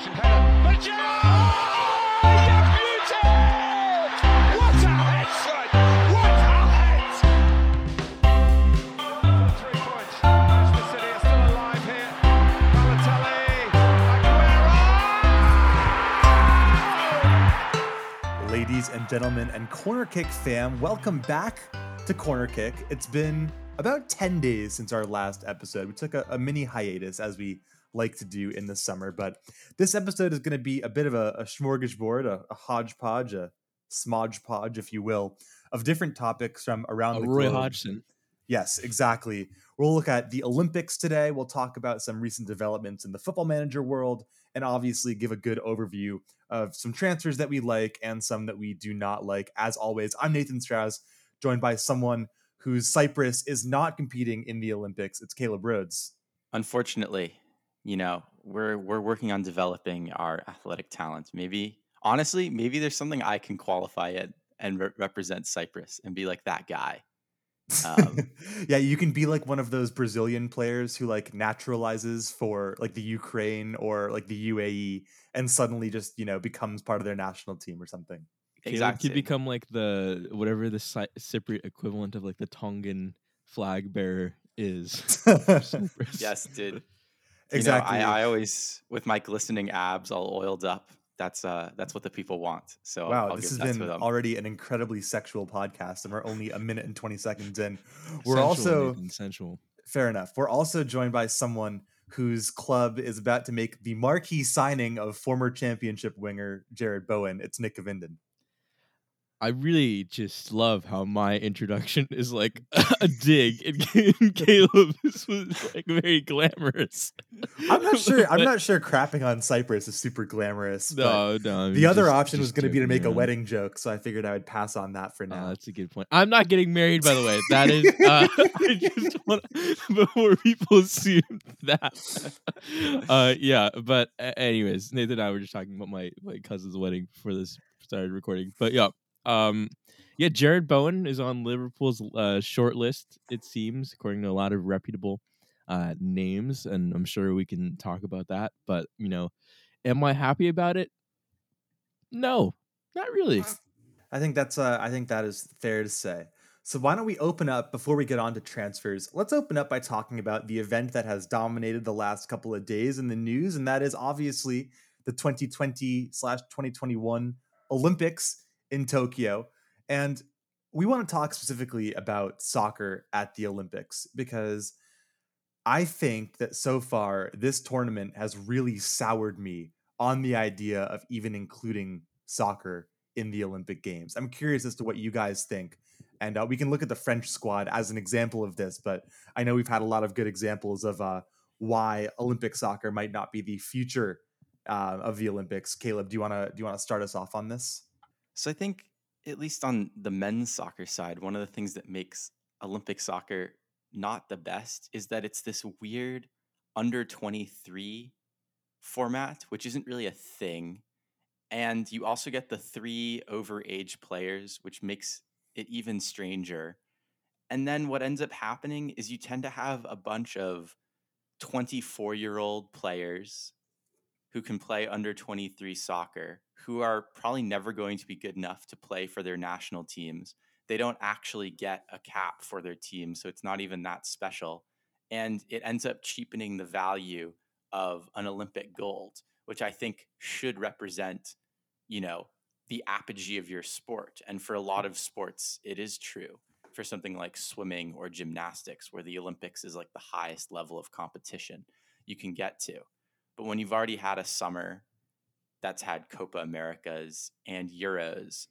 header. Aguero! Ladies and gentlemen, and Corner Kick fam, welcome back to Corner Kick. It's been about 10 days since our last episode. We took a, a mini hiatus as we like to do in the summer, but this episode is going to be a bit of a, a smorgasbord, a, a hodgepodge, a smodgepodge, if you will, of different topics from around Uh, the Roy globe. Hodgson. Yes, exactly. We'll look at the Olympics today. We'll talk about some recent developments in the football manager world and obviously give a good overview of some transfers that we like and some that we do not like. As always, I'm Nathan Strauss, joined by someone whose Cyprus is not competing in the Olympics. It's Caleb Rhodes. Unfortunately, you know, we're we're working on developing our athletic talent. Maybe honestly, maybe there's something I can qualify it and re- represent Cyprus and be like that guy. Um, yeah, you can be like one of those Brazilian players who like naturalizes for like the Ukraine or like the UAE and suddenly just, you know, becomes part of their national team or something. Caleb exactly. could become like the whatever the Cy- Cypriot equivalent of like the Tongan flag bearer is. yes, dude. Exactly. You know, I, I always with my glistening abs all oiled up. That's uh that's what the people want. So wow, I'll this give has been already an incredibly sexual podcast, and we're only a minute and 20 seconds in. We're Sensual, also Nathan, sensual. fair enough. We're also joined by someone whose club is about to make the marquee signing of former championship winger Jarrod Bowen. It's Nick Gavinden. I really just love how my introduction is like a dig, and Caleb this was like very glamorous. I'm not sure. I'm not sure crapping on Cyprus is super glamorous. No, no. I mean, the other just- option was going to be to make a wedding joke, so I figured I would pass on that for Oh, now. that's a good point. I'm not getting married, by the way. That is, uh, I just want before people assume that. Uh, yeah, but anyways, Nathan and I were just talking about my my cousin's wedding before this started recording. But yeah, um, yeah, Jarrod Bowen is on Liverpool's uh, short list. It seems, according to a lot of reputable uh, names, and I'm sure we can talk about that. But you know, am I happy about it? No, not really. I think that's uh, I think that is fair to say. So why don't we open up before we get on to transfers? Let's open up by talking about the event that has dominated the last couple of days in the news, and that is obviously the 2020 slash 2021 Olympics in Tokyo. And we want to talk specifically about soccer at the Olympics because I think that so far this tournament has really soured me on the idea of even including soccer in the Olympic Games. I'm curious as to what you guys think. And uh, we can look at the French squad as an example of this, but I know we've had a lot of good examples of uh, why Olympic soccer might not be the future uh, of the Olympics. Caleb, do you want to do you want to start us off on this? So I think at least on the men's soccer side, one of the things that makes Olympic soccer not the best is that it's this weird under 23 format, which isn't really a thing. And you also get the three overage players, which makes it even stranger. And then what ends up happening is you tend to have a bunch of 24 year old players who can play under 23 soccer who are probably never going to be good enough to play for their national teams. They don't actually get a cap for their team, so it's not even that special. And it ends up cheapening the value of an Olympic gold, which I think should represent, you know, the apogee of your sport. And for a lot of sports, it is true. For something like swimming or gymnastics, where the Olympics is like the highest level of competition you can get to. But when you've already had a summer that's had Copa Americas and Euros,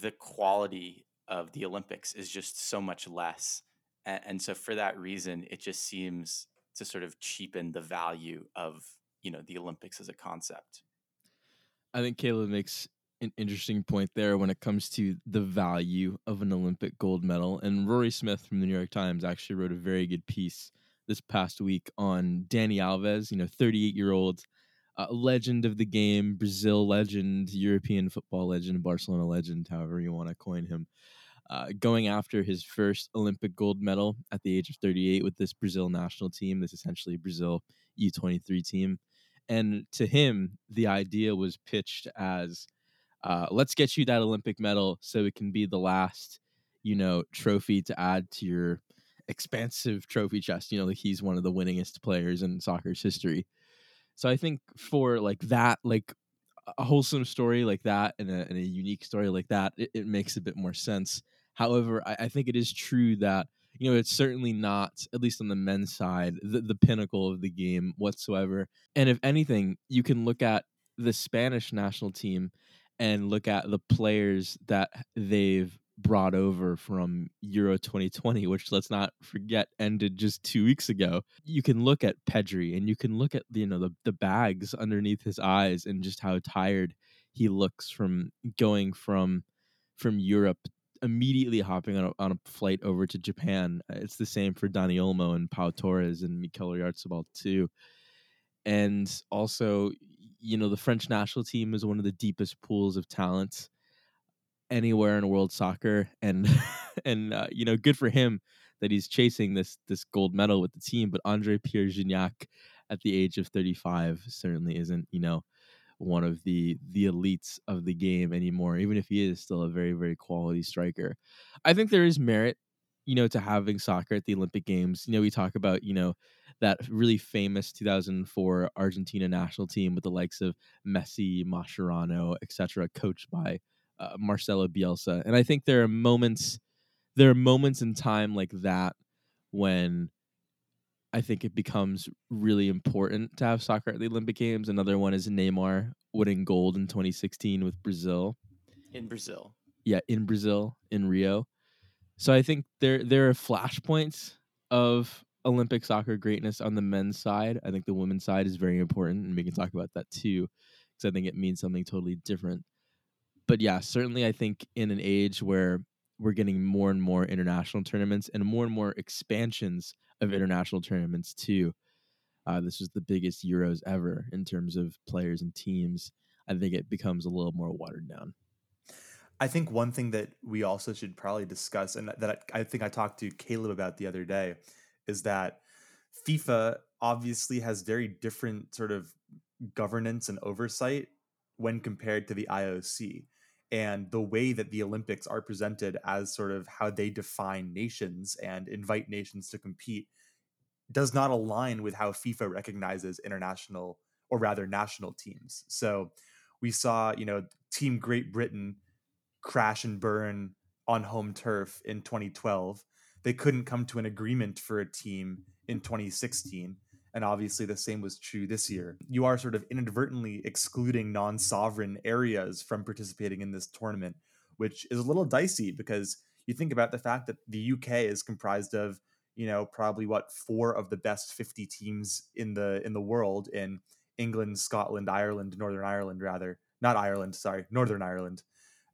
the quality of the Olympics is just so much less. And, and so for that reason, it just seems to sort of cheapen the value of, you know, the Olympics as a concept. I think Caleb makes an interesting point there when it comes to the value of an Olympic gold medal. And Rory Smith from the New York Times actually wrote a very good piece this past week on Dani Alves, you know, 38 year old uh, legend of the game, Brazil legend, European football legend, Barcelona legend, however you want to coin him. Uh, going after his first Olympic gold medal at the age of 38 with this Brazil national team, this essentially Brazil U23 team. And to him, the idea was pitched as uh, let's get you that Olympic medal so it can be the last, you know, trophy to add to your expansive trophy chest. You know, like he's one of the winningest players in soccer's history. So I think for like that, like a wholesome story like that and a, and a unique story like that, it, it, makes a bit more sense. However, I, I, think it is true that you know it's certainly not, at least on the men's side, the, the pinnacle of the game whatsoever. And if anything, you can look at the Spanish national team and look at the players that they've brought over from Euro 2020, which let's not forget ended just two weeks ago. You can look at Pedri and you can look at you know the, the bags underneath his eyes and just how tired he looks from going from from Europe immediately hopping on a, on a flight over to Japan. It's the same for Dani Olmo and Pau Torres and Mikel Oyarzabal too. And also, you know, the French national team is one of the deepest pools of talent anywhere in world soccer and and uh, you know good for him that he's chasing this this gold medal with the team but Andre Pierre Gignac at the age of 35 certainly isn't you know one of the the elites of the game anymore even if he is still a very very quality striker. I think there is merit you know to having soccer at the olympic games. You know we talk about you know that really famous 2004 argentina national team with the likes of messi mascherano etc coached by uh, Marcelo Bielsa, and I think there are moments, there are moments in time like that when I think it becomes really important to have soccer at the Olympic Games. Another one is Neymar winning gold in 2016 with Brazil. In Brazil. Yeah, in Brazil, in Rio. So I think there there are flashpoints of Olympic soccer greatness on the men's side. I think the women's side is very important, and we can talk about that too, because I think it means something totally different but yeah, certainly I think in an age where we're getting more and more international tournaments and more and more expansions of international tournaments too. Uh, this was the biggest Euros ever in terms of players and teams. I think it becomes a little more watered down. I think one thing that we also should probably discuss, and that I think I talked to Caleb about the other day, is that FIFA obviously has very different sort of governance and oversight when compared to the IOC and the way that the Olympics are presented as sort of how they define nations and invite nations to compete does not align with how FIFA recognizes international or rather national teams. So we saw, you know, Team Great Britain crash and burn on home turf in 2012. They couldn't come to an agreement for a team in 2016 and obviously the same was true this year. You are sort of inadvertently excluding non sovereign areas from participating in this tournament, which is a little dicey because you think about the fact that the UK is comprised of, you know, probably what four of the best 50 teams in the in the world in England, Scotland, Ireland, Northern Ireland, rather not Ireland, sorry, Northern Ireland,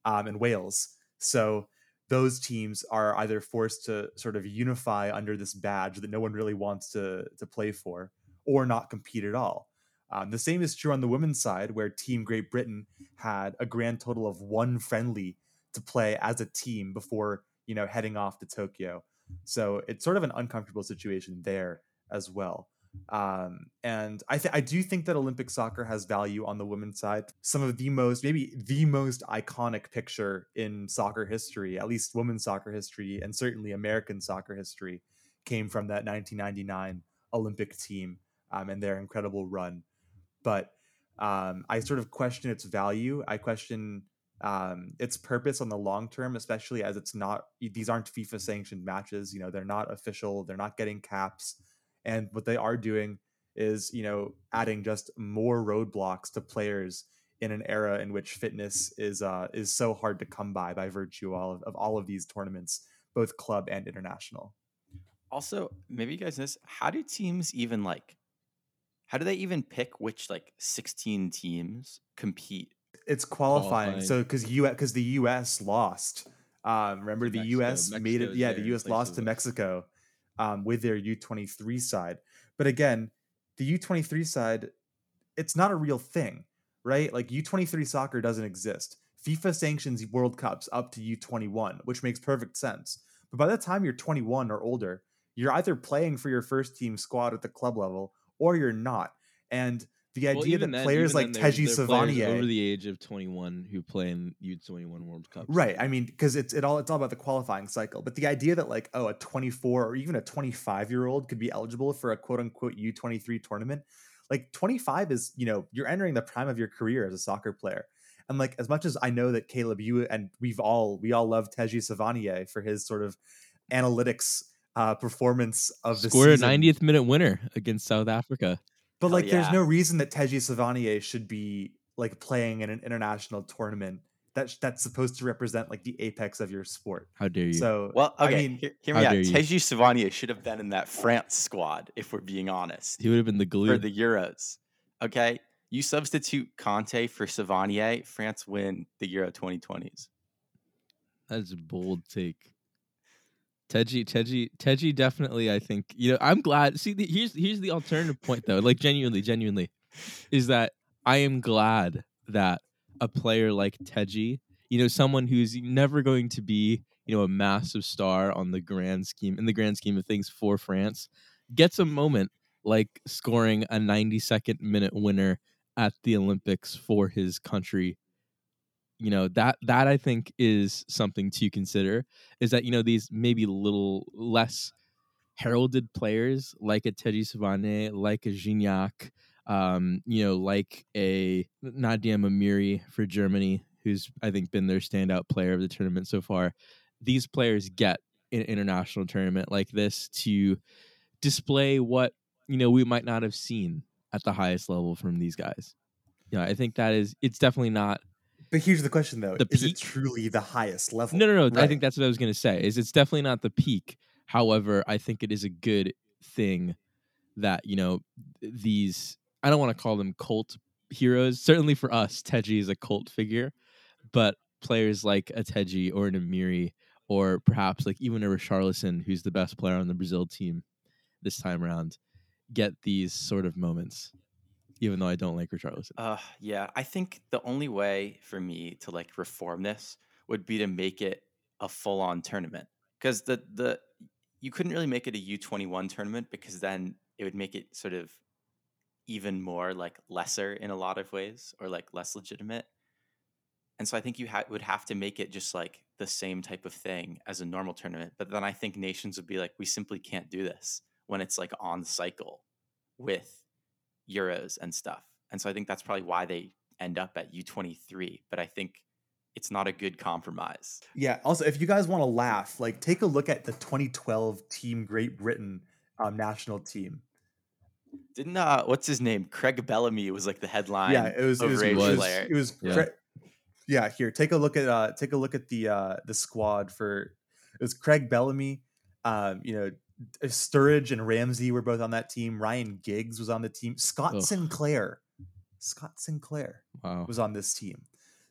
um, and Wales. So those teams are either forced to sort of unify under this badge that no one really wants to to play for, or not compete at all. Um, the same is true on the women's side, where Team Great Britain had a grand total of one friendly to play as a team before you know heading off to Tokyo. So it's sort of an uncomfortable situation there as well. Um, and I th- I do think that Olympic soccer has value on the women's side. Some of the most, maybe the most iconic picture in soccer history, at least women's soccer history, and certainly American soccer history, came from that 1999 Olympic team um, and their incredible run. But um, I sort of question its value. I question um, its purpose on the long term, especially as it's not; these aren't FIFA sanctioned matches. You know, they're not official. They're not getting caps and what they are doing is you know adding just more roadblocks to players in an era in which fitness is uh, is so hard to come by by virtue of all of, of all of these tournaments, both club and international. Also, maybe you guys know this. How do teams even like? How do they even pick which like sixteen teams compete? It's qualifying. qualifying. So because you because the U.S. lost. Um, remember the Mexico. U.S. Mexico made it. Yeah, the U.S. lost to Mexico um, with their U23 side. But again, the U23 side, it's not a real thing, right? Like U23 soccer doesn't exist. FIFA sanctions World Cups up to U21, which makes perfect sense. But by the time you're 21 or older, you're either playing for your first team squad at the club level or you're not. And the idea even that players like then, Teji Savanier, over the age of 21 who play in U21 World Cup. right? I mean, because it's it all it's all about the qualifying cycle. But the idea that like oh, a 24 or even a 25 year old could be eligible for a quote unquote U23 tournament, like 25 is you know you're entering the prime of your career as a soccer player. And like as much as I know that Caleb, you and we've all we all love Teji Savanier for his sort of analytics uh performance of the Scored a 90th minute winner against South Africa. But Hell like, there's no reason that Teji Savanier should be like playing in an international tournament that that's supposed to represent like the apex of your sport. How dare you? So, Well, I okay, mean, hear, hear me out. dare you. Teji Savanier should have been in that France squad, if we're being honest, he would have been the glue. for the Euros. Okay, you substitute Conte for Savanier, France win the Euro 2020s. That's a bold take. Teji, Teji, Teji, definitely. I think you know. I'm glad. See, the, here's here's the alternative point though. Like genuinely, genuinely, is that I am glad that a player like Teji, you know, someone who's never going to be, you know, a massive star on the grand scheme in the grand scheme of things for France, gets a moment like scoring a 92nd minute winner at the Olympics for his country you know that that i think is something to consider is that you know these maybe little less heralded players like a Teddy Savane, like a Gignac, um, you know, like a Nadiem Amiri for Germany, who's I think been their standout player of the tournament so far. These players get an international tournament like this to display what you know we might not have seen at the highest level from these guys. Yeah, I think that is it's definitely not but here's the question though: The Is it peak? truly the highest level? No, no, no. I think that's what I was going to say. Is it's definitely not the peak. However, I think it is a good thing that you know these. I don't want to call them cult heroes. Certainly for us, Teji is a cult figure, but players like a Teji or an Amiri, or perhaps like even a Richarlison, who's the best player on the Brazil team this time around, get these sort of moments. Even though I don't like Richarlison. Uh, yeah, I think the only way for me to like reform this would be to make it a full-on tournament because the the you couldn't really make it a U twenty one tournament because then it would make it sort of even more like lesser in a lot of ways or like less legitimate. And so I think you ha- would have to make it just like the same type of thing as a normal tournament. But then I think nations would be like, we simply can't do this when it's like on cycle with Euros and stuff. And so I think that's probably why they end up at U23. But I think it's not a good compromise. Yeah. Also, if you guys want to laugh, like take a look at the 2012 Team Great Britain um, national team. Didn't uh what's his name? Craig Bellamy was like the headline. yeah, it was. It was. It was, it was Yeah. Cra- yeah. Here, take a look at. uh Take a look at the uh the squad for. It was Craig Bellamy. Um, you know, Sturridge and Ramsey were both on that team. Ryan Giggs was on the team. Scott Ugh. Sinclair. Scott Sinclair Wow. was on this team.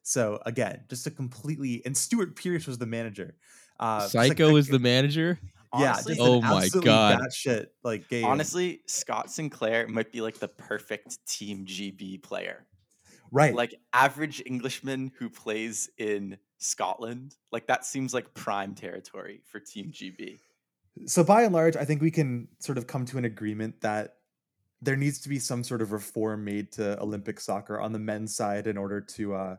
So again, just a completely and Stuart Pearce was the manager. Uh, just like Psycho is the manager. yeah, Honestly, just Oh my God. batshit like game. honestly, Scott Sinclair might be like the perfect Team GB player. right? Like average Englishman who plays in Scotland. Like that seems like prime territory for Team GB. So by and large, I think we can sort of come to an agreement that there needs to be some sort of reform made to Olympic soccer on the men's side in order to uh,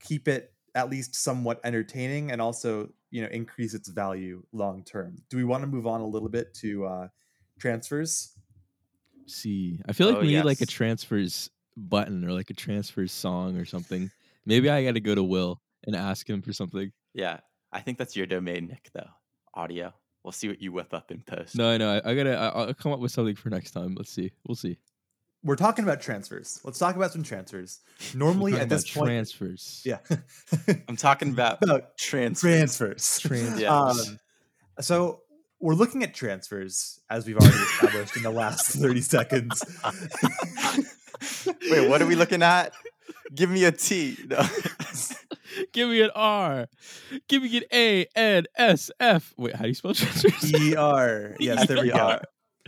keep it at least somewhat entertaining and also you know increase its value long term. Do we want to move on a little bit to uh, transfers? See, I feel like Oh, we need like a transfers button or like a transfers song or something. Maybe I got to go to Will and ask him for something. Yeah. I think that's your domain, Nick, though. Audio. We'll see what you whip up in post. No, I know. I, I gotta. I, I'll come up with something for next time. Let's see. We'll see. We're talking about transfers. Let's talk about some transfers. Normally at this point, transfers. yeah, I'm talking about about transfer. transfers. Trans- Yeah. Um, so we're looking at transfers as we've already established in the last 30 seconds. Wait, what are we looking at? Give me a T. No. Give me an R. Give me an A N S F. Wait, how do you spell transfers? ER. Yes, there we go. ER.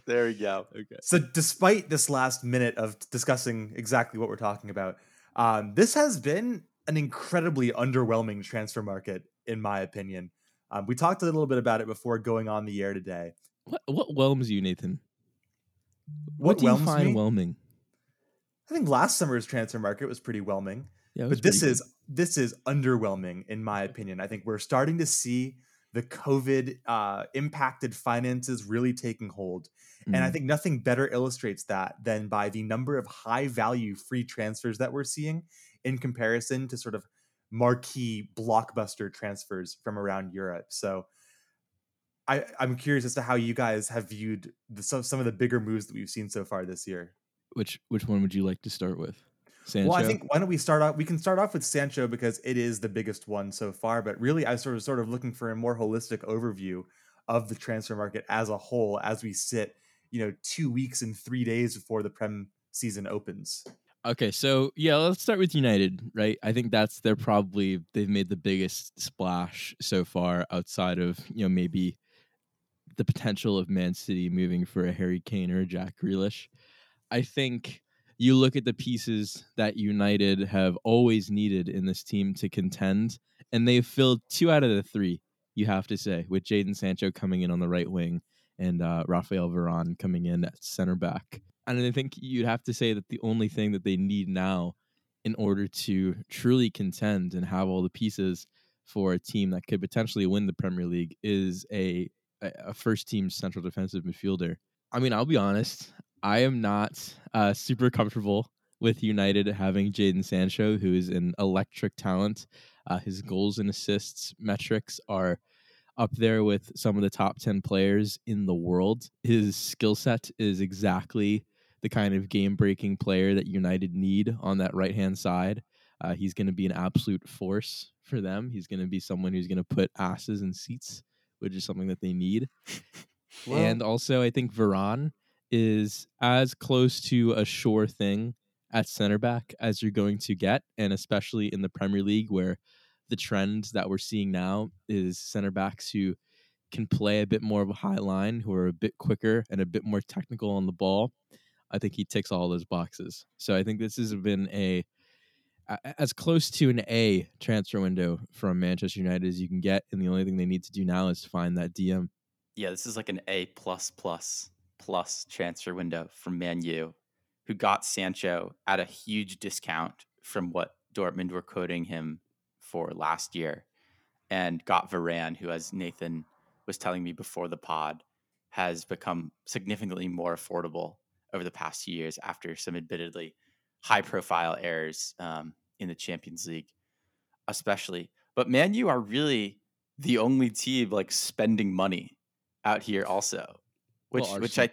There we go. okay. So, despite this last minute of discussing exactly what we're talking about, um, this has been an incredibly underwhelming transfer market, in my opinion. Um, we talked a little bit about it before going on the air today. What what whelms you, Nathan? What do you find me? whelming? I think last summer's transfer market was pretty whelming, Yeah, but this is this is underwhelming in my opinion. I think we're starting to see the COVID uh, impacted finances really taking hold. good. And I Mm. think nothing better illustrates that than by the number of high value free transfers that we're seeing in comparison to sort of marquee blockbuster transfers from around Europe. So I, I'm curious as to how you guys have viewed the, some, some of the bigger moves that we've seen so far this year. which which one would you like to start with? Sancho. Well, I think why don't we start off? We can start off with Sancho because it is the biggest one so far. But really, I was sort of sort of looking for a more holistic overview of the transfer market as a whole as we sit, you know, two weeks and three days before the Prem season opens. Okay, so yeah, let's start with United, right? I think that's they're probably they've made the biggest splash so far outside of, you know, maybe the potential of Man City moving for a Harry Kane or a Jack Grealish. I think you look at the pieces that United have always needed in this team to contend, and they've filled two out of the three, you have to say, with Jadon Sancho coming in on the right wing and uh, Rafael Varane coming in at center back. And I think you'd have to say that the only thing that they need now in order to truly contend and have all the pieces for a team that could potentially win the Premier League is a a first team central defensive midfielder. I mean, I'll be honest, I am not uh, super comfortable with United having Jadon Sancho, who is an electric talent. Uh, his goals and assists metrics are up there with some of the top 10 players in the world. His skill set is exactly the kind of game breaking player that United need on that right hand side. Uh, he's going to be an absolute force for them. He's going to be someone who's going to put asses in seats, which is something that they need. and also, I think Varane is as close to a sure thing at center back as you're going to get, and especially in the Premier League where the trend that we're seeing now is center backs who can play a bit more of a high line, who are a bit quicker and a bit more technical on the ball. I think he ticks all those boxes. So I think this has been a as close to an A transfer window from Manchester United as you can get, and the only thing they need to do now is find that DM. Yeah, this is like an A plus plus plus transfer window from Man U, who got Sancho at a huge discount from what Dortmund were quoting him for last year, and got Varane, who, as Nathan was telling me before the pod, has become significantly more affordable over the past few years after some admittedly high profile errors um, in the Champions League, especially. But Man U are really the only team like spending money out here also, which Well, which I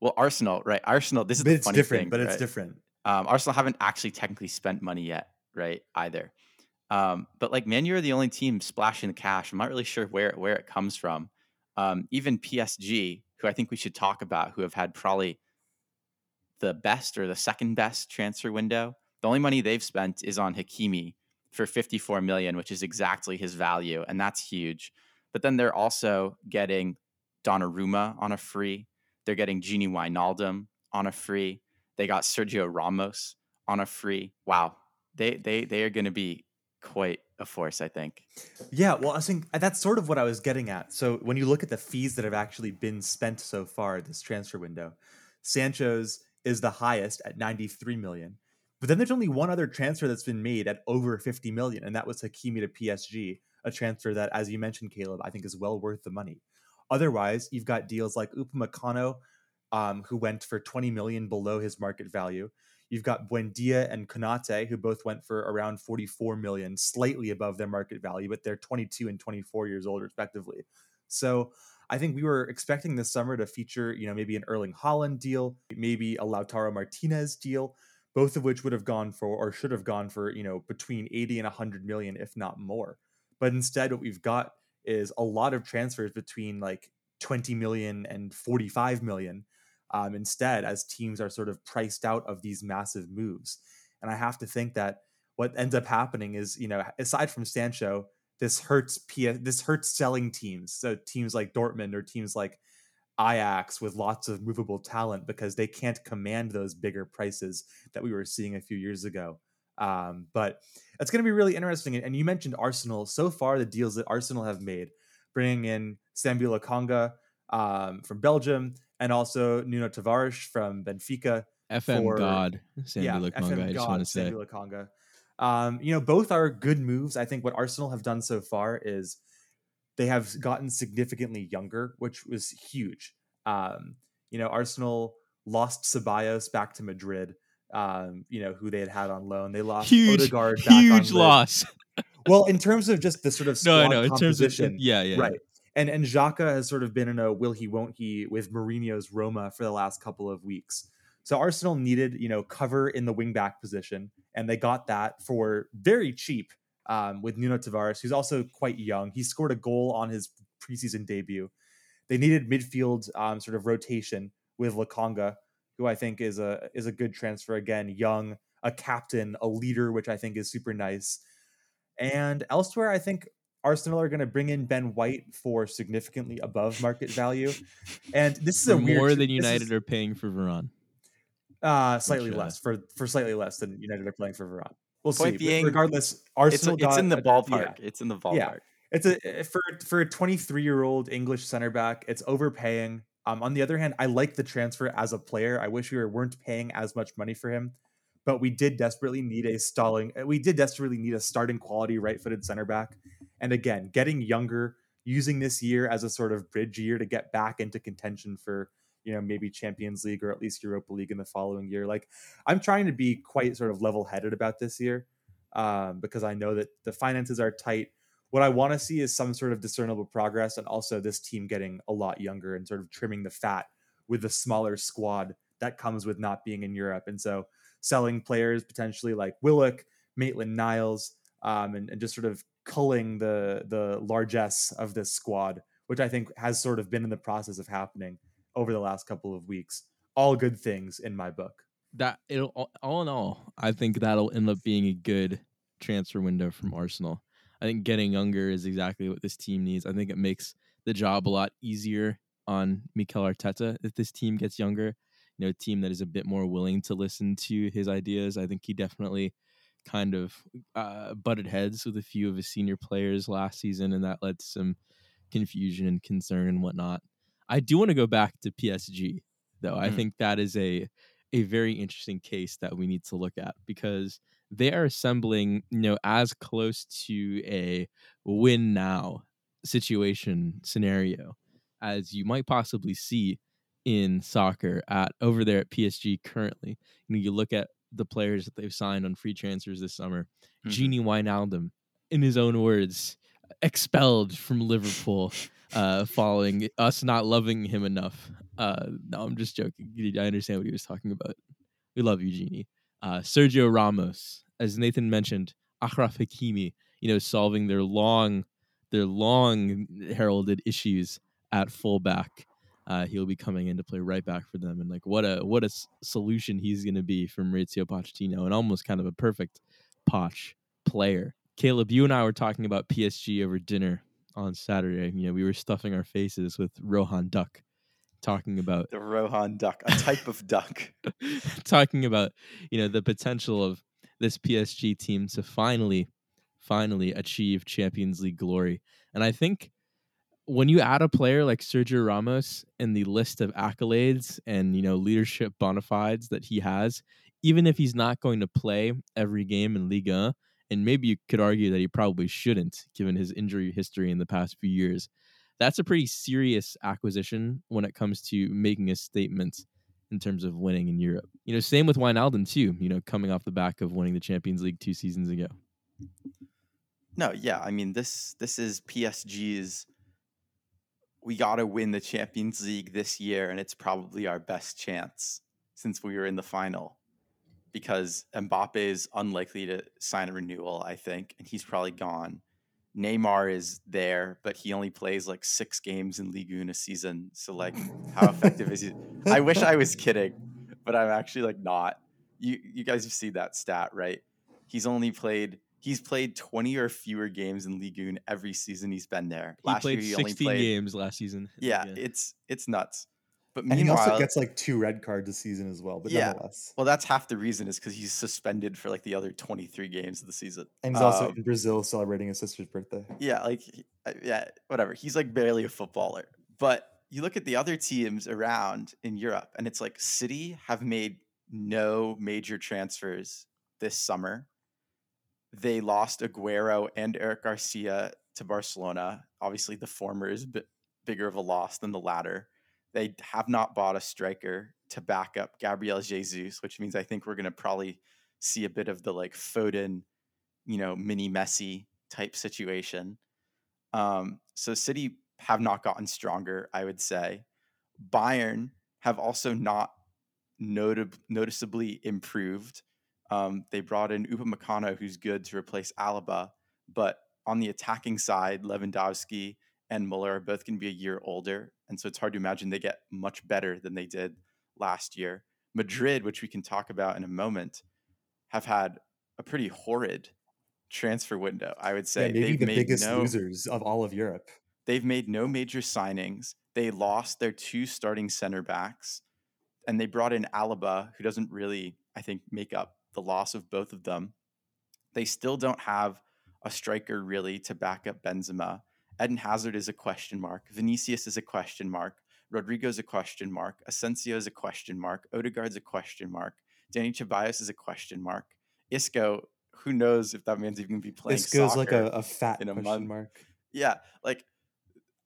well Arsenal right Arsenal this is it's funny different. thing, but it's right? different. Um, Arsenal haven't actually technically spent money yet, right? Either. Um, but like Man U are the only team splashing the cash. I'm not really sure where where it comes from. Um, even PSG, who I think we should talk about, who have had probably the best or the second best transfer window. The only money they've spent is on Hakimi for 54 million, which is exactly his value, and that's huge. But then they're also getting Donnarumma on a free. They're getting Gini Wijnaldum on a free. They got Sergio Ramos on a free. Wow, they they they are going to be quite a force, I think. Yeah, well, I think uh, that's sort of what I was getting at. So when you look at the fees that have actually been spent so far this transfer window, Sancho's is the highest at 93 million. But then there's only one other transfer that's been made at over 50 million, and that was Hakimi to PSG, a transfer that, as you mentioned, Caleb, I think is well worth the money. Otherwise, you've got deals like Upamecano, um, who went for 20 million below his market value. You've got Buendia and Konate, who both went for around 44 million, slightly above their market value, but they're 22 and 24 years old, respectively. So I think we were expecting this summer to feature, you know, maybe an Erling Haaland deal, maybe a Lautaro Martinez deal, both of which would have gone for or should have gone for, you know, between 80 and 100 million, if not more. But instead, what we've got is a lot of transfers between like 20 million and 45 million um, instead as teams are sort of priced out of these massive moves. And I have to think that what ends up happening is, you know, aside from Sancho, this hurts this hurts selling teams. So teams like Dortmund or teams like Ajax with lots of movable talent because they can't command those bigger prices that we were seeing a few years ago. Um, but it's going to be really interesting. And you mentioned Arsenal. So far, the deals that Arsenal have made, bringing in Sambi Lokonga um, from Belgium and also Nuno Tavares from Benfica, FM for- God, yeah, Lokonga. FM I just God, want to say. Lokonga. Um, you know, both are good moves. I think what Arsenal have done so far is they have gotten significantly younger, which was huge. Um, you know, Arsenal lost Ceballos back to Madrid. Um, you know, who they had had on loan. They lost Huge, Odegaard huge loss. Well, in terms of just the sort of no, squad. In terms of composition, yeah, yeah, right. And and Xhaka has sort of been in a will he won't he with Mourinho's Roma for the last couple of weeks. So Arsenal needed you know cover in the wingback position, and they got that for very cheap um, with Nuno Tavares, who's also quite young. He scored a goal on his preseason debut. They needed midfield um, sort of rotation with Lokonga, who I think is a is a good transfer again, young, a captain, a leader, which I think is super nice. And elsewhere, I think Arsenal are going to bring in Ben White for significantly above market value. And this is For a weird more tr- than United is, are paying for Varane. uh, slightly uh, less for for slightly less than United are playing for Varane. We'll see. Point But being, regardless, It's, Arsenal it's in got the a- yeah. ballpark. It's in the ballpark. It's a for for a 23 year old English center back. It's overpaying. Um, on the other hand, I like the transfer as a player. I wish we were, weren't paying as much money for him, but we did desperately need a stalling. uh, We did desperately need a starting quality right footed center back. And again, getting younger, using this year as a sort of bridge year to get back into contention for you know maybe Champions League or at least Europa League in the following year. Like I'm trying to be quite sort of level headed about this year um, because I know that the finances are tight what I want to see is some sort of discernible progress and also this team getting a lot younger and sort of trimming the fat with the smaller squad that comes with not being in Europe. And so selling players potentially like Willock, Maitland Niles, um, and, and just sort of culling the the largesse of this squad, which I think has sort of been in the process of happening over the last couple of weeks. All good things in my book. That it'll all- all in all, I think that'll end up being a good transfer window from Arsenal. I think getting younger is exactly what this team needs. I think it makes the job a lot easier on Mikel Arteta if this team gets younger. You know, a team that is a bit more willing to listen to his ideas. I think he definitely kind of uh, butted heads with a few of his senior players last season, and that led to some confusion and concern and whatnot. I do want to go back to PSG, though. I Mhm. think that is a a very interesting case that we need to look at because they are assembling, you know, as close to a win now situation scenario as you might possibly see in soccer at over there at PSG currently. You know, you look at the players that they've signed on free transfers this summer. Mhm. Gini Wijnaldum, in his own words, expelled from Liverpool uh, following us not loving him enough. Uh, no, I'm just joking. I understand what he was talking about. We love you, Gini. Uh, Sergio Ramos, as Nathan mentioned, Achraf Hakimi, you know, solving their long, their long heralded issues at fullback. Uh, he'll be coming in to play right back for them, and like what a what a s- solution he's going to be for Mauricio Pochettino, and almost kind of a perfect Poch player. Caleb, you and I were talking about PSG over dinner on Saturday. You know, we were stuffing our faces with Rohan Duck, talking about The Rohan duck, a type of duck. talking about you know the potential of this PSG team to finally finally achieve Champions League glory. And I think when you add a player like Sergio Ramos in the list of accolades and you know leadership bona fides that he has, even if he's not going to play every game in Liga, and maybe you could argue that he probably shouldn't given his injury history in the past few years, that's a pretty serious acquisition when it comes to making a statement in terms of winning in Europe. You know, same with Wijnaldum too. You know, coming off the back of winning the Champions League two seasons ago. No, yeah, I mean this this is PSG's we got to win the Champions League this year and it's probably our best chance since we were in the final because Mbappe is unlikely to sign a renewal, I think, and he's probably gone. Neymar is there, but he only plays like 6 games in Ligue 1 a season. So like how effective is he? I wish I was kidding, but I'm actually like not. You you guys have seen that stat, right? He's only played he's played 20 or fewer games in Ligue 1 every season he's been there. He played year 16 games last season. Yeah, it's it's nuts. But And he also gets like two red cards a season as well, but Yeah. nonetheless. well, that's half the reason is because he's suspended for like the other 23 games of the season. And he's also Um, in Brazil celebrating his sister's birthday. Yeah, like uh, yeah, whatever. He's like barely a footballer. But you look at the other teams around in Europe, and it's like City have made no major transfers this summer. They lost Aguero and Eric Garcia to Barcelona. Obviously, the former is a bigger of a loss than the latter. They have not bought a striker to back up Gabriel Jesus, which means I think we're going to probably see a bit of the like Foden, you know, mini Messi type situation. Um, so City have not gotten stronger, I would say. Bayern have also not notab- noticeably improved. Um, they brought in Upamecano, who's good to replace Alaba, but on the attacking side, Lewandowski and Muller are both going to be a year older, and so it's hard to imagine they get much better than they did last year. Madrid, which we can talk about in a moment, have had a pretty horrid transfer window. I would say yeah, maybe they've the made biggest no, losers of all of Europe. They've made no major signings. They lost their two starting center backs, and they brought in Alaba, who doesn't really, I think, make up the loss of both of them. They still don't have a striker really to back up Benzema. Eden Hazard is a question mark. Vinicius is a question mark. Rodrygo's a question mark. Asensio is a question mark. Odegaard's a question mark. Dani Ceballos is a question mark. Isco, who knows if that man's even going to be playing This goes like soccer a, a fat in a question month. mark. Yeah, like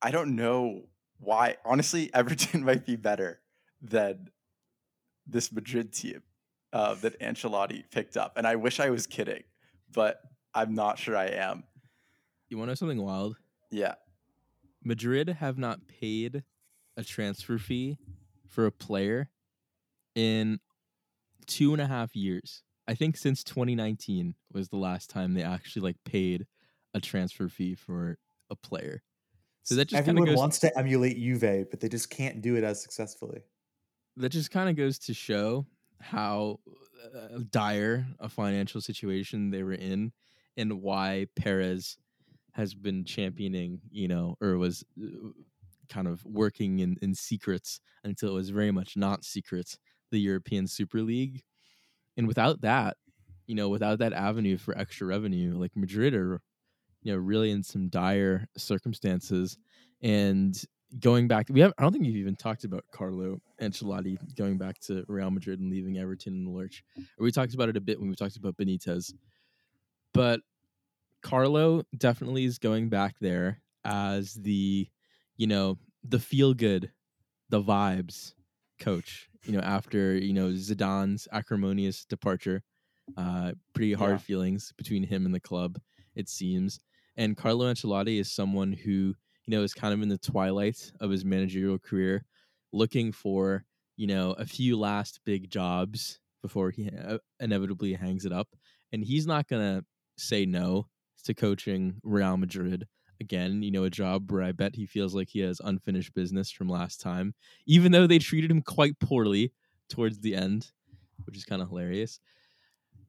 I don't know why. Honestly, Everton might be better than this Madrid team uh, that Ancelotti picked up, and I wish I was kidding, but I'm not sure I am. You want to know something wild? Yeah, Madrid have not paid a transfer fee for a player in two and a half years. I think since 2019 was the last time they actually like paid a transfer fee for a player. So that just Everyone goes wants to emulate Juve, but they just can't do it as successfully. that just kind of goes to show how uh, dire a financial situation they were in and why Perez has been championing, you know, or was uh, kind of working in, in secrets until it was very much not secrets, the European Super League. And without that, you know, without that avenue for extra revenue, like Madrid are, you know, really in some dire circumstances. And going back, we have I don't think you've even talked about Carlo Ancelotti going back to Real Madrid and leaving Everton in the lurch. We talked about it a bit when we talked about Benitez. But Carlo definitely is going back there as the, you know, the feel good, the vibes coach, you know, after, you know, Zidane's acrimonious departure. Uh pretty hard Yeah. feelings between him and the club, it seems. And Carlo Ancelotti is someone who, you know, is kind of in the twilight of his managerial career, looking for, you know, a few last big jobs before he uh, inevitably hangs it up. And he's not going to say no to coaching Real Madrid again, you know, a job where I bet he feels like he has unfinished business from last time, even though they treated him quite poorly towards the end, which is kind of hilarious.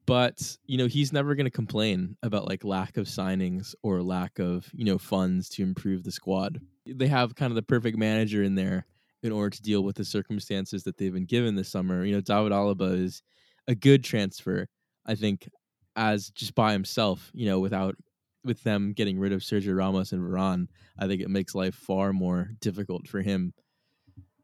But, you know, he's never going to complain about like lack of signings or lack of, you know, funds to improve the squad. They have kind of the perfect manager in there in order to deal with the circumstances that they've been given this summer. You know, David Alaba is a good transfer, I think, as just by himself, you know, without with them getting rid of Sergio Ramos and Varane, I think it makes life far more difficult for him.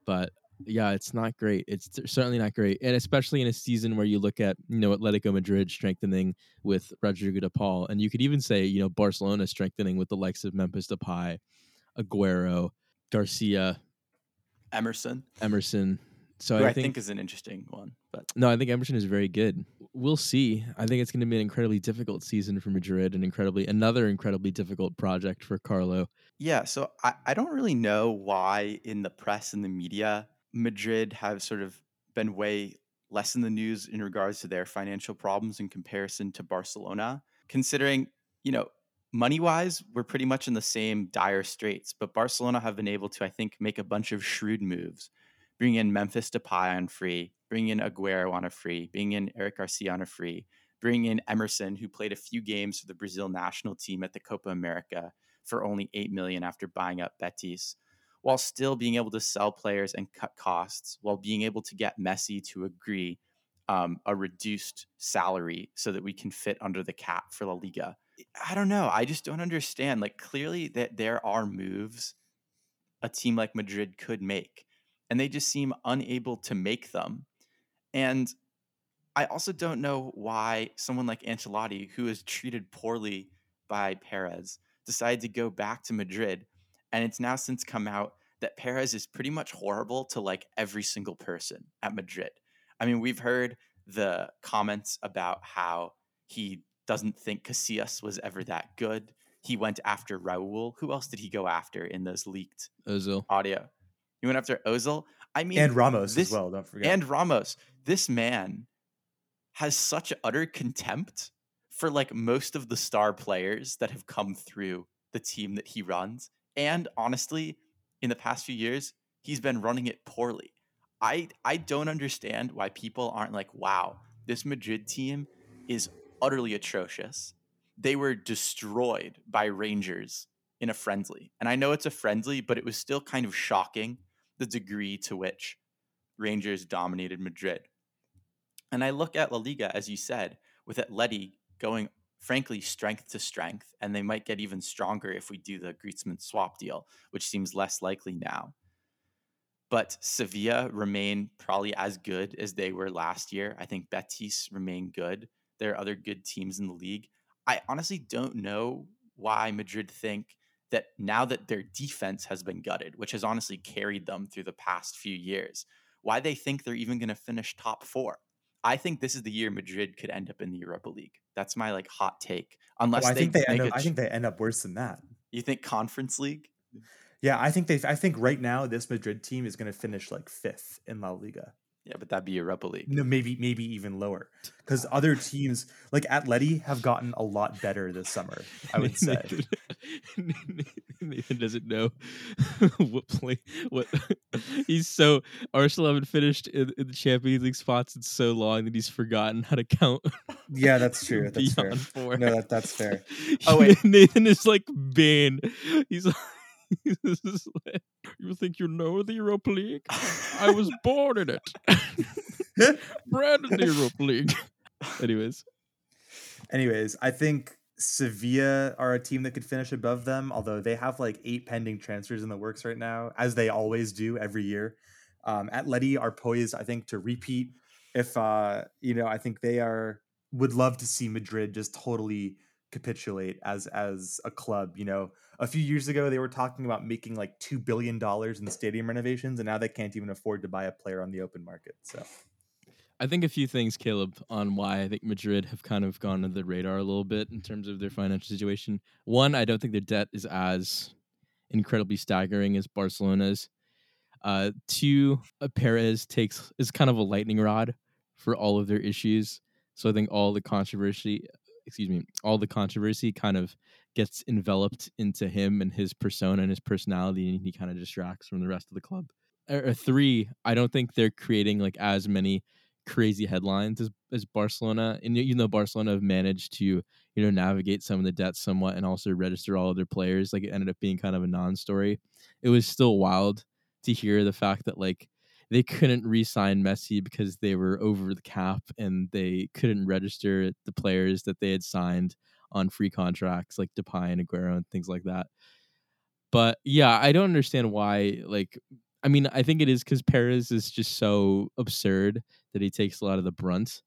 But yeah, it's not great. It's certainly not great, and especially in a season where you look at you know Atletico Madrid strengthening with Rodrigo de Paul, and you could even say you know Barcelona strengthening with the likes of Memphis Depay, Aguero, Garcia, Emerson, Emerson. So I I think, think is an interesting one, but no, I think Emerson is very good. We'll see. I think it's going to be an incredibly difficult season for Madrid, and incredibly another incredibly difficult project for Carlo. Yeah, so I, I don't really know why in the press and the media Madrid have sort of been way less in the news in regards to their financial problems in comparison to Barcelona, considering, you know, money wise, we're pretty much in the same dire straits, but Barcelona have been able to, I think, make a bunch of shrewd moves. Bring in Memphis Depay on free, bring in Aguero on a free, bring in Eric Garcia on a free, bring in Emerson, who played a few games for the Brazil national team at the Copa America for only 8 million after buying up Betis while still being able to sell players and cut costs while being able to get Messi to agree um, a reduced salary so that we can fit under the cap for La Liga. I don't know. I just don't understand. Like clearly that there are moves a team like Madrid could make and they just seem unable to make them. And I also don't know why someone like Ancelotti, who is treated poorly by Perez, decided to go back to Madrid. And it's now since come out that Perez is pretty much horrible to like every single person at Madrid. I mean, we've heard the comments about how he doesn't think Casillas was ever that good. He went after Raul. Who else did he go after in those leaked Ozil. audio? He went after Ozil. I mean, and Ramos this- as well. Don't forget. and Ramos. This man has such utter contempt for like most of the star players that have come through the team that he runs. And honestly, in the past few years, he's been running it poorly. I I don't understand why people aren't like, wow, this Madrid team is utterly atrocious. They were destroyed by Rangers in a friendly. And I know it's a friendly, but it was still kind of shocking the degree to which Rangers dominated Madrid. And I look at La Liga, as you said, with Atleti going, frankly, strength to strength, and they might get even stronger if we do the Griezmann swap deal, which seems less likely now. But Sevilla remain probably as good as they were last year. I think Betis remain good. There are other good teams in the league. I honestly don't know why Madrid think that now that their defense has been gutted, which has honestly carried them through the past few years, why they think they're even going to finish top four. I think this is the year Madrid could end up in the Europa League. That's my like hot take. Oh, Unless Oh, I they, think they end up. I think they end up worse than that. you think Conference League. Yeah, I think they. I think right now this Madrid team is going to finish like fifth in La Liga. Yeah, but that'd be Europa League. No, maybe maybe even lower because other teams like Atleti have gotten a lot better this summer. I would say. Nathan, Nathan doesn't know what play what he's so Arsenal haven't finished in, in the Champions League spots in so long that he's forgotten how to count. Yeah, that's true. That's fair. four. No, that, that's fair. Oh, wait. Nathan is like Bane. He's like, he's just like, you think you know the Europa League? I was born in it. Bred in the Europa League. Anyways, Anyways, I think Sevilla are a team that could finish above them, although they have like eight pending transfers in the works right now, as they always do every year. Um, Atleti are poised, I think, to repeat. If uh, you know, I think they are would love to see Madrid just totally capitulate as as a club. You know, a few years ago they were talking about making like two billion dollars in stadium renovations, and now they can't even afford to buy a player on the open market. So I think a few things, Caleb, on why I think Madrid have kind of gone under the radar a little bit in terms of their financial situation. One, I don't think their debt is as incredibly staggering as Barcelona's. Uh, two, uh, Perez takes is kind of a lightning rod for all of their issues. So I think all the controversy, excuse me, all the controversy kind of gets enveloped into him and his persona and his personality, and he kind of distracts from the rest of the club. Or, three, I don't think they're creating like as many crazy headlines as, as Barcelona. And even though Barcelona have managed to, you know, navigate some of the debt somewhat and also register all of their players, like it ended up being kind of a non-story. It was still wild to hear the fact that like they couldn't re-sign Messi because they were over the cap and they couldn't register the players that they had signed on free contracts like Depay and Aguero and things like that. But yeah, I don't understand why like I mean, I think it is because Perez is just so absurd that he takes a lot of the brunt.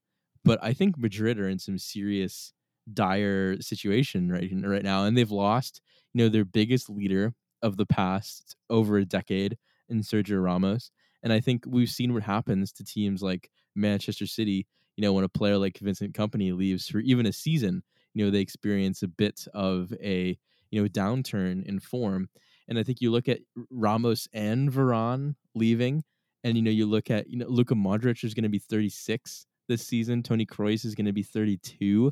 But I think Madrid are in some serious, dire situation right right now, and they've lost, you know, their biggest leader of the past over a decade in Sergio Ramos. And I think we've seen what happens to teams like Manchester City. You know, when a player like Vincent Kompany leaves for even a season, you know, they experience a bit of a you know downturn in form. And I think you look at Ramos and Varane leaving, and you know you look at you know Luka Modric is going to be 36 this season. Toni Kroos is going to be 32.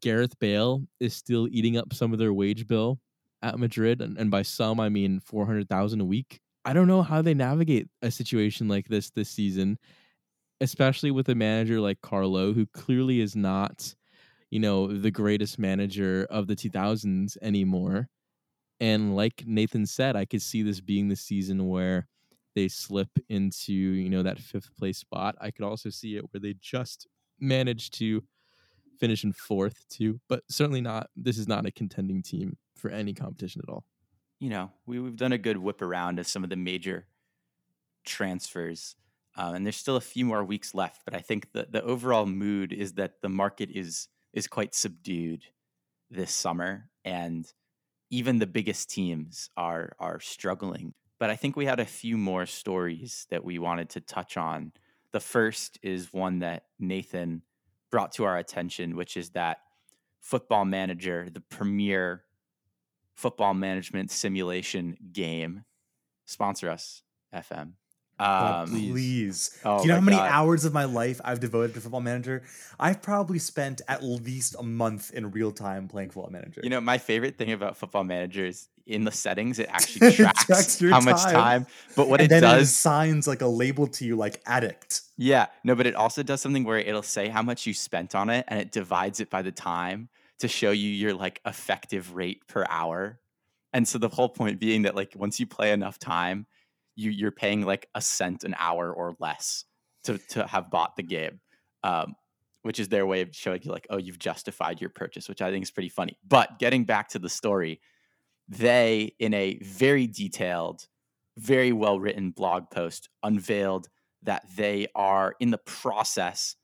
Gareth Bale is still eating up some of their wage bill at Madrid, and, and by some I mean 400,000 a week. I don't know how they navigate a situation like this this season, especially with a manager like Carlo, who clearly is not, you know, the greatest manager of the 2000s anymore. And like Nathan said, I could see this being the season where they slip into, you know, that fifth place spot. I could also see it where they just manage to finish in fourth too, but certainly not this is not a contending team for any competition at all. You know, we, we've done a good whip around of some of the major transfers. um, and there's still a few more weeks left. But I think the the overall mood is that the market is is quite subdued this summer, and even the biggest teams are are struggling. But I think we had a few more stories that we wanted to touch on. The first is one that Nathan brought to our attention, which is that Football Manager, the premier football management simulation game, sponsor us, FM. Um, please. Oh Do you know how many God. hours of my life I've devoted to Football Manager? I've probably spent at least a month in real time playing Football Manager. You know, my favorite thing about Football Manager is in the settings, it actually It tracks, tracks your how much time. time. But what and it then it does, assigns like a label to you, like addict. yeah, no, but it also does something where it'll say how much you spent on it and it divides it by the time to show you your like effective rate per hour. And so the whole point being that like once you play enough time, you you're paying like a cent an hour or less to to have bought the game. Um, which is their way of showing you like, oh, you've justified your purchase, which I think is pretty funny. But getting back to the story, they in a very detailed, very well written blog post unveiled that they are in the process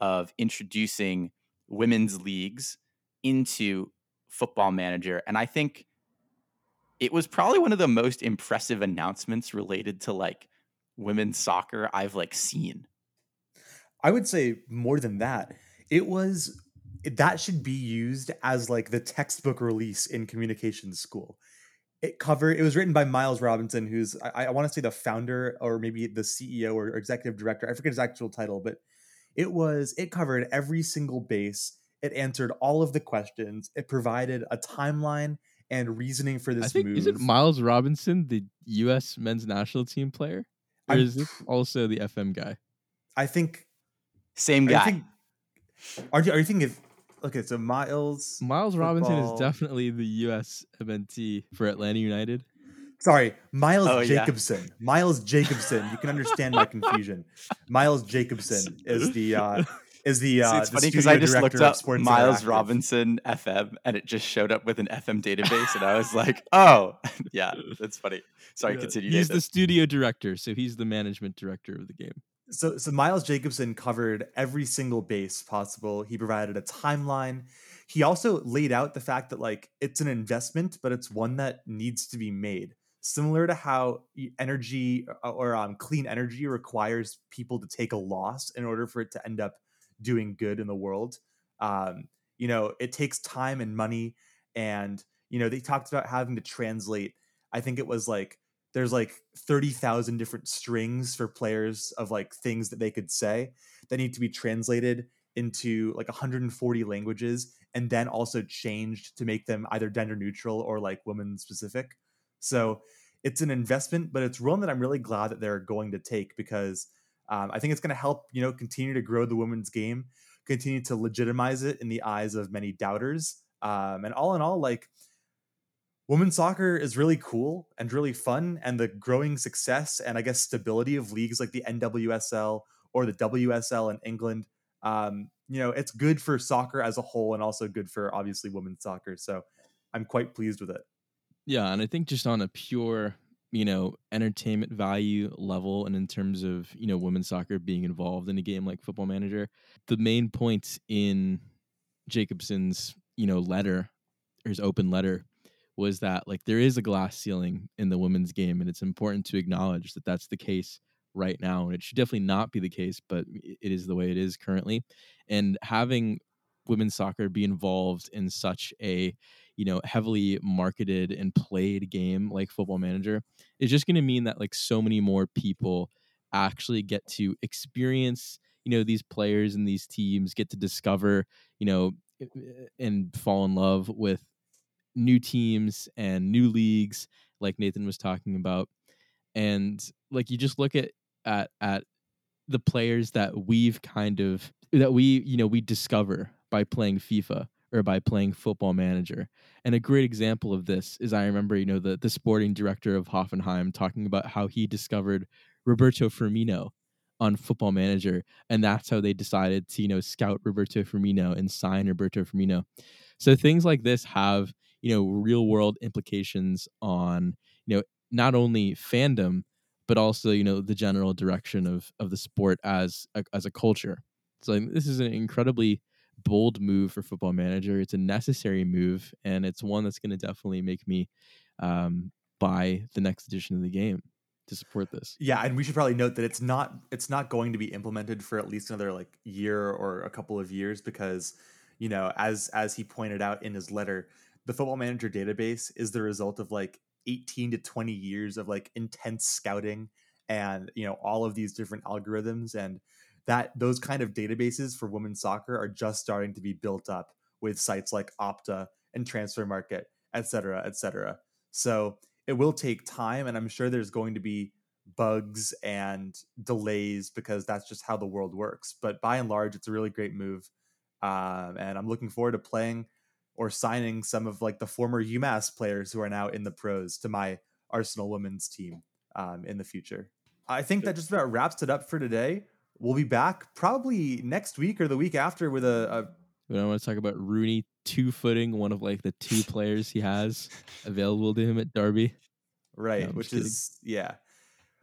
of introducing women's leagues into football manager and i think it was probably one of the most impressive announcements related to like women's soccer i've like seen I would say more than that. It was that should be used as like the textbook release in communications school. It covered. It was written by Miles Robinson, who's I, I want to say the founder or maybe the CEO or executive director. I forget his actual title, but it was. It covered every single base. It answered all of the questions. It provided a timeline and reasoning for this I think move. is it Miles Robinson, the U.S. men's national team player, or I'm is this also the FM guy? I think. same Are you, guy think, are you are you thinking? Of, okay, so Miles. Miles Robinson is definitely the U.S. MNT for Atlanta United. Sorry, Miles Oh, yeah. Jacobson. Miles Jacobson. You can understand my confusion. Miles Jacobson is the uh is the See, uh it's the funny because I just looked up Miles Robinson FM and it just showed up with an FM database, and I was like, "Oh, yeah, that's funny." Sorry, Yeah. continue. He's Nathan. the studio director, so he's the management director of the game. So so Miles Jacobson covered every single base possible. He provided a timeline. He also laid out the fact that like it's an investment, but it's one that needs to be made. Similar to how energy uh, or um, clean energy requires people to take a loss in order for it to end up doing good in the world. Um, you know, it takes time and money, and you know they talked about having to translate. I think it was like there's like 30,000 different strings for players of like things that they could say that need to be translated into like 140 languages and then also changed to make them either gender neutral or like women specific. So it's an investment, but it's one that I'm really glad that they're going to take because um, I think it's going to help, you know, continue to grow the women's game, continue to legitimize it in the eyes of many doubters. Um, and all in all, like women's soccer is really cool and really fun and the growing success and i guess stability of leagues like the nwsl or the wsl in england um, you know it's good for soccer as a whole and also good for obviously women's soccer so i'm quite pleased with it Yeah, and I think just on a pure, you know, entertainment value level, and in terms of you know women's soccer being involved in a game like Football Manager, the main point in Jacobson's you know letter or his open letter was that like there is a glass ceiling in the women's game, and it's important to acknowledge that that's the case right now, and it should definitely not be the case, but it is the way it is currently, and having women's soccer be involved in such a you know heavily marketed and played game like football manager is just going to mean that like so many more people actually get to experience you know these players and these teams get to discover you know and fall in love with new teams and new leagues like Nathan was talking about. And like you just look at at at the players that we've kind of that we you know we discover by playing FIFA or by playing football manager. And a great example of this is I remember, you know, the the sporting director of Hoffenheim talking about how he discovered Roberto Firmino on football manager and that's how they decided to, you know, scout Roberto Firmino and sign Roberto Firmino. So things like this have, you know, real world implications on, you know, not only fandom but also you know the general direction of of the sport as a, as a culture. So this is an incredibly bold move for Football Manager. It's a necessary move, and it's one that's going to definitely make me um, buy the next edition of the game to support this. Yeah, and we should probably note that it's not it's not going to be implemented for at least another like year or a couple of years because you know as as he pointed out in his letter, the Football Manager database is the result of like 18 to 20 years of like intense scouting and you know all of these different algorithms and that those kind of databases for women's soccer are just starting to be built up with sites like Opta and Transfermarkt, et cetera, et cetera. So it will take time, and I'm sure there's going to be bugs and delays because that's just how the world works. But by and large, it's a really great move, um, and I'm looking forward to playing or signing some of like the former UMass players who are now in the pros to my Arsenal women's team um, in the future. I think that just about wraps it up for today. We'll be back probably next week or the week after with a, a But I want to talk about Rooney two footing one of like the two players he has available to him at Derby. right, No, which kidding. is yeah.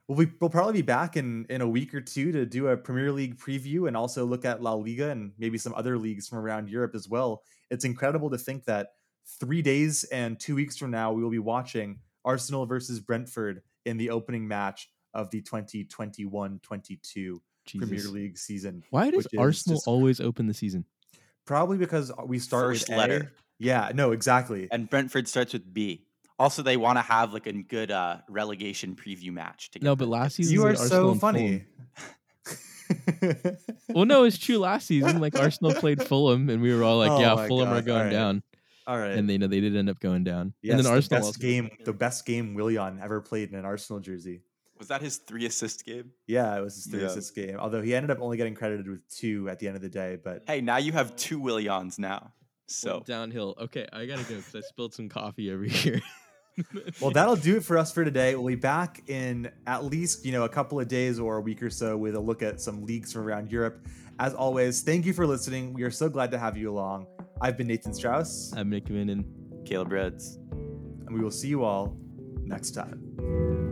We'll be, we'll probably be back in in a week or two to do a Premier League preview and also look at La Liga and maybe some other leagues from around Europe as well. It's incredible to think that three days and two weeks from now we will be watching Arsenal versus Brentford in the opening match of the 2021-22 Premier League season. Why does Arsenal just- always open the season? Probably because we start First with A. letter. Yeah, no, exactly. And Brentford starts with B. Also, they want to have like a good uh, relegation preview match. To No, but last get season you we are Arsenal so funny. Well, no, it's true. Last season, like Arsenal played Fulham, and we were all like, Oh "Yeah, my Fulham are going alright. down," All right. and they know they did end up going down. Yes, and then the Arsenal best also- game, the best game Willian ever played in an Arsenal jersey. Was that his three assist game? Yeah, it was his three Yeah. assist game. Although he ended up only getting credited with two at the end of the day. But Hey, now you have two Williams now. So Went downhill. Okay, I gotta go because I spilled some coffee over here. well, that'll do it for us for today. We'll be back in at least you know a couple of days or a week or so with a look at some leagues from around Europe. As always, thank you for listening. We are so glad to have you along. I've been Nathan Strauss, I'm Nick Van Caleb Reds. and we will see you all next time.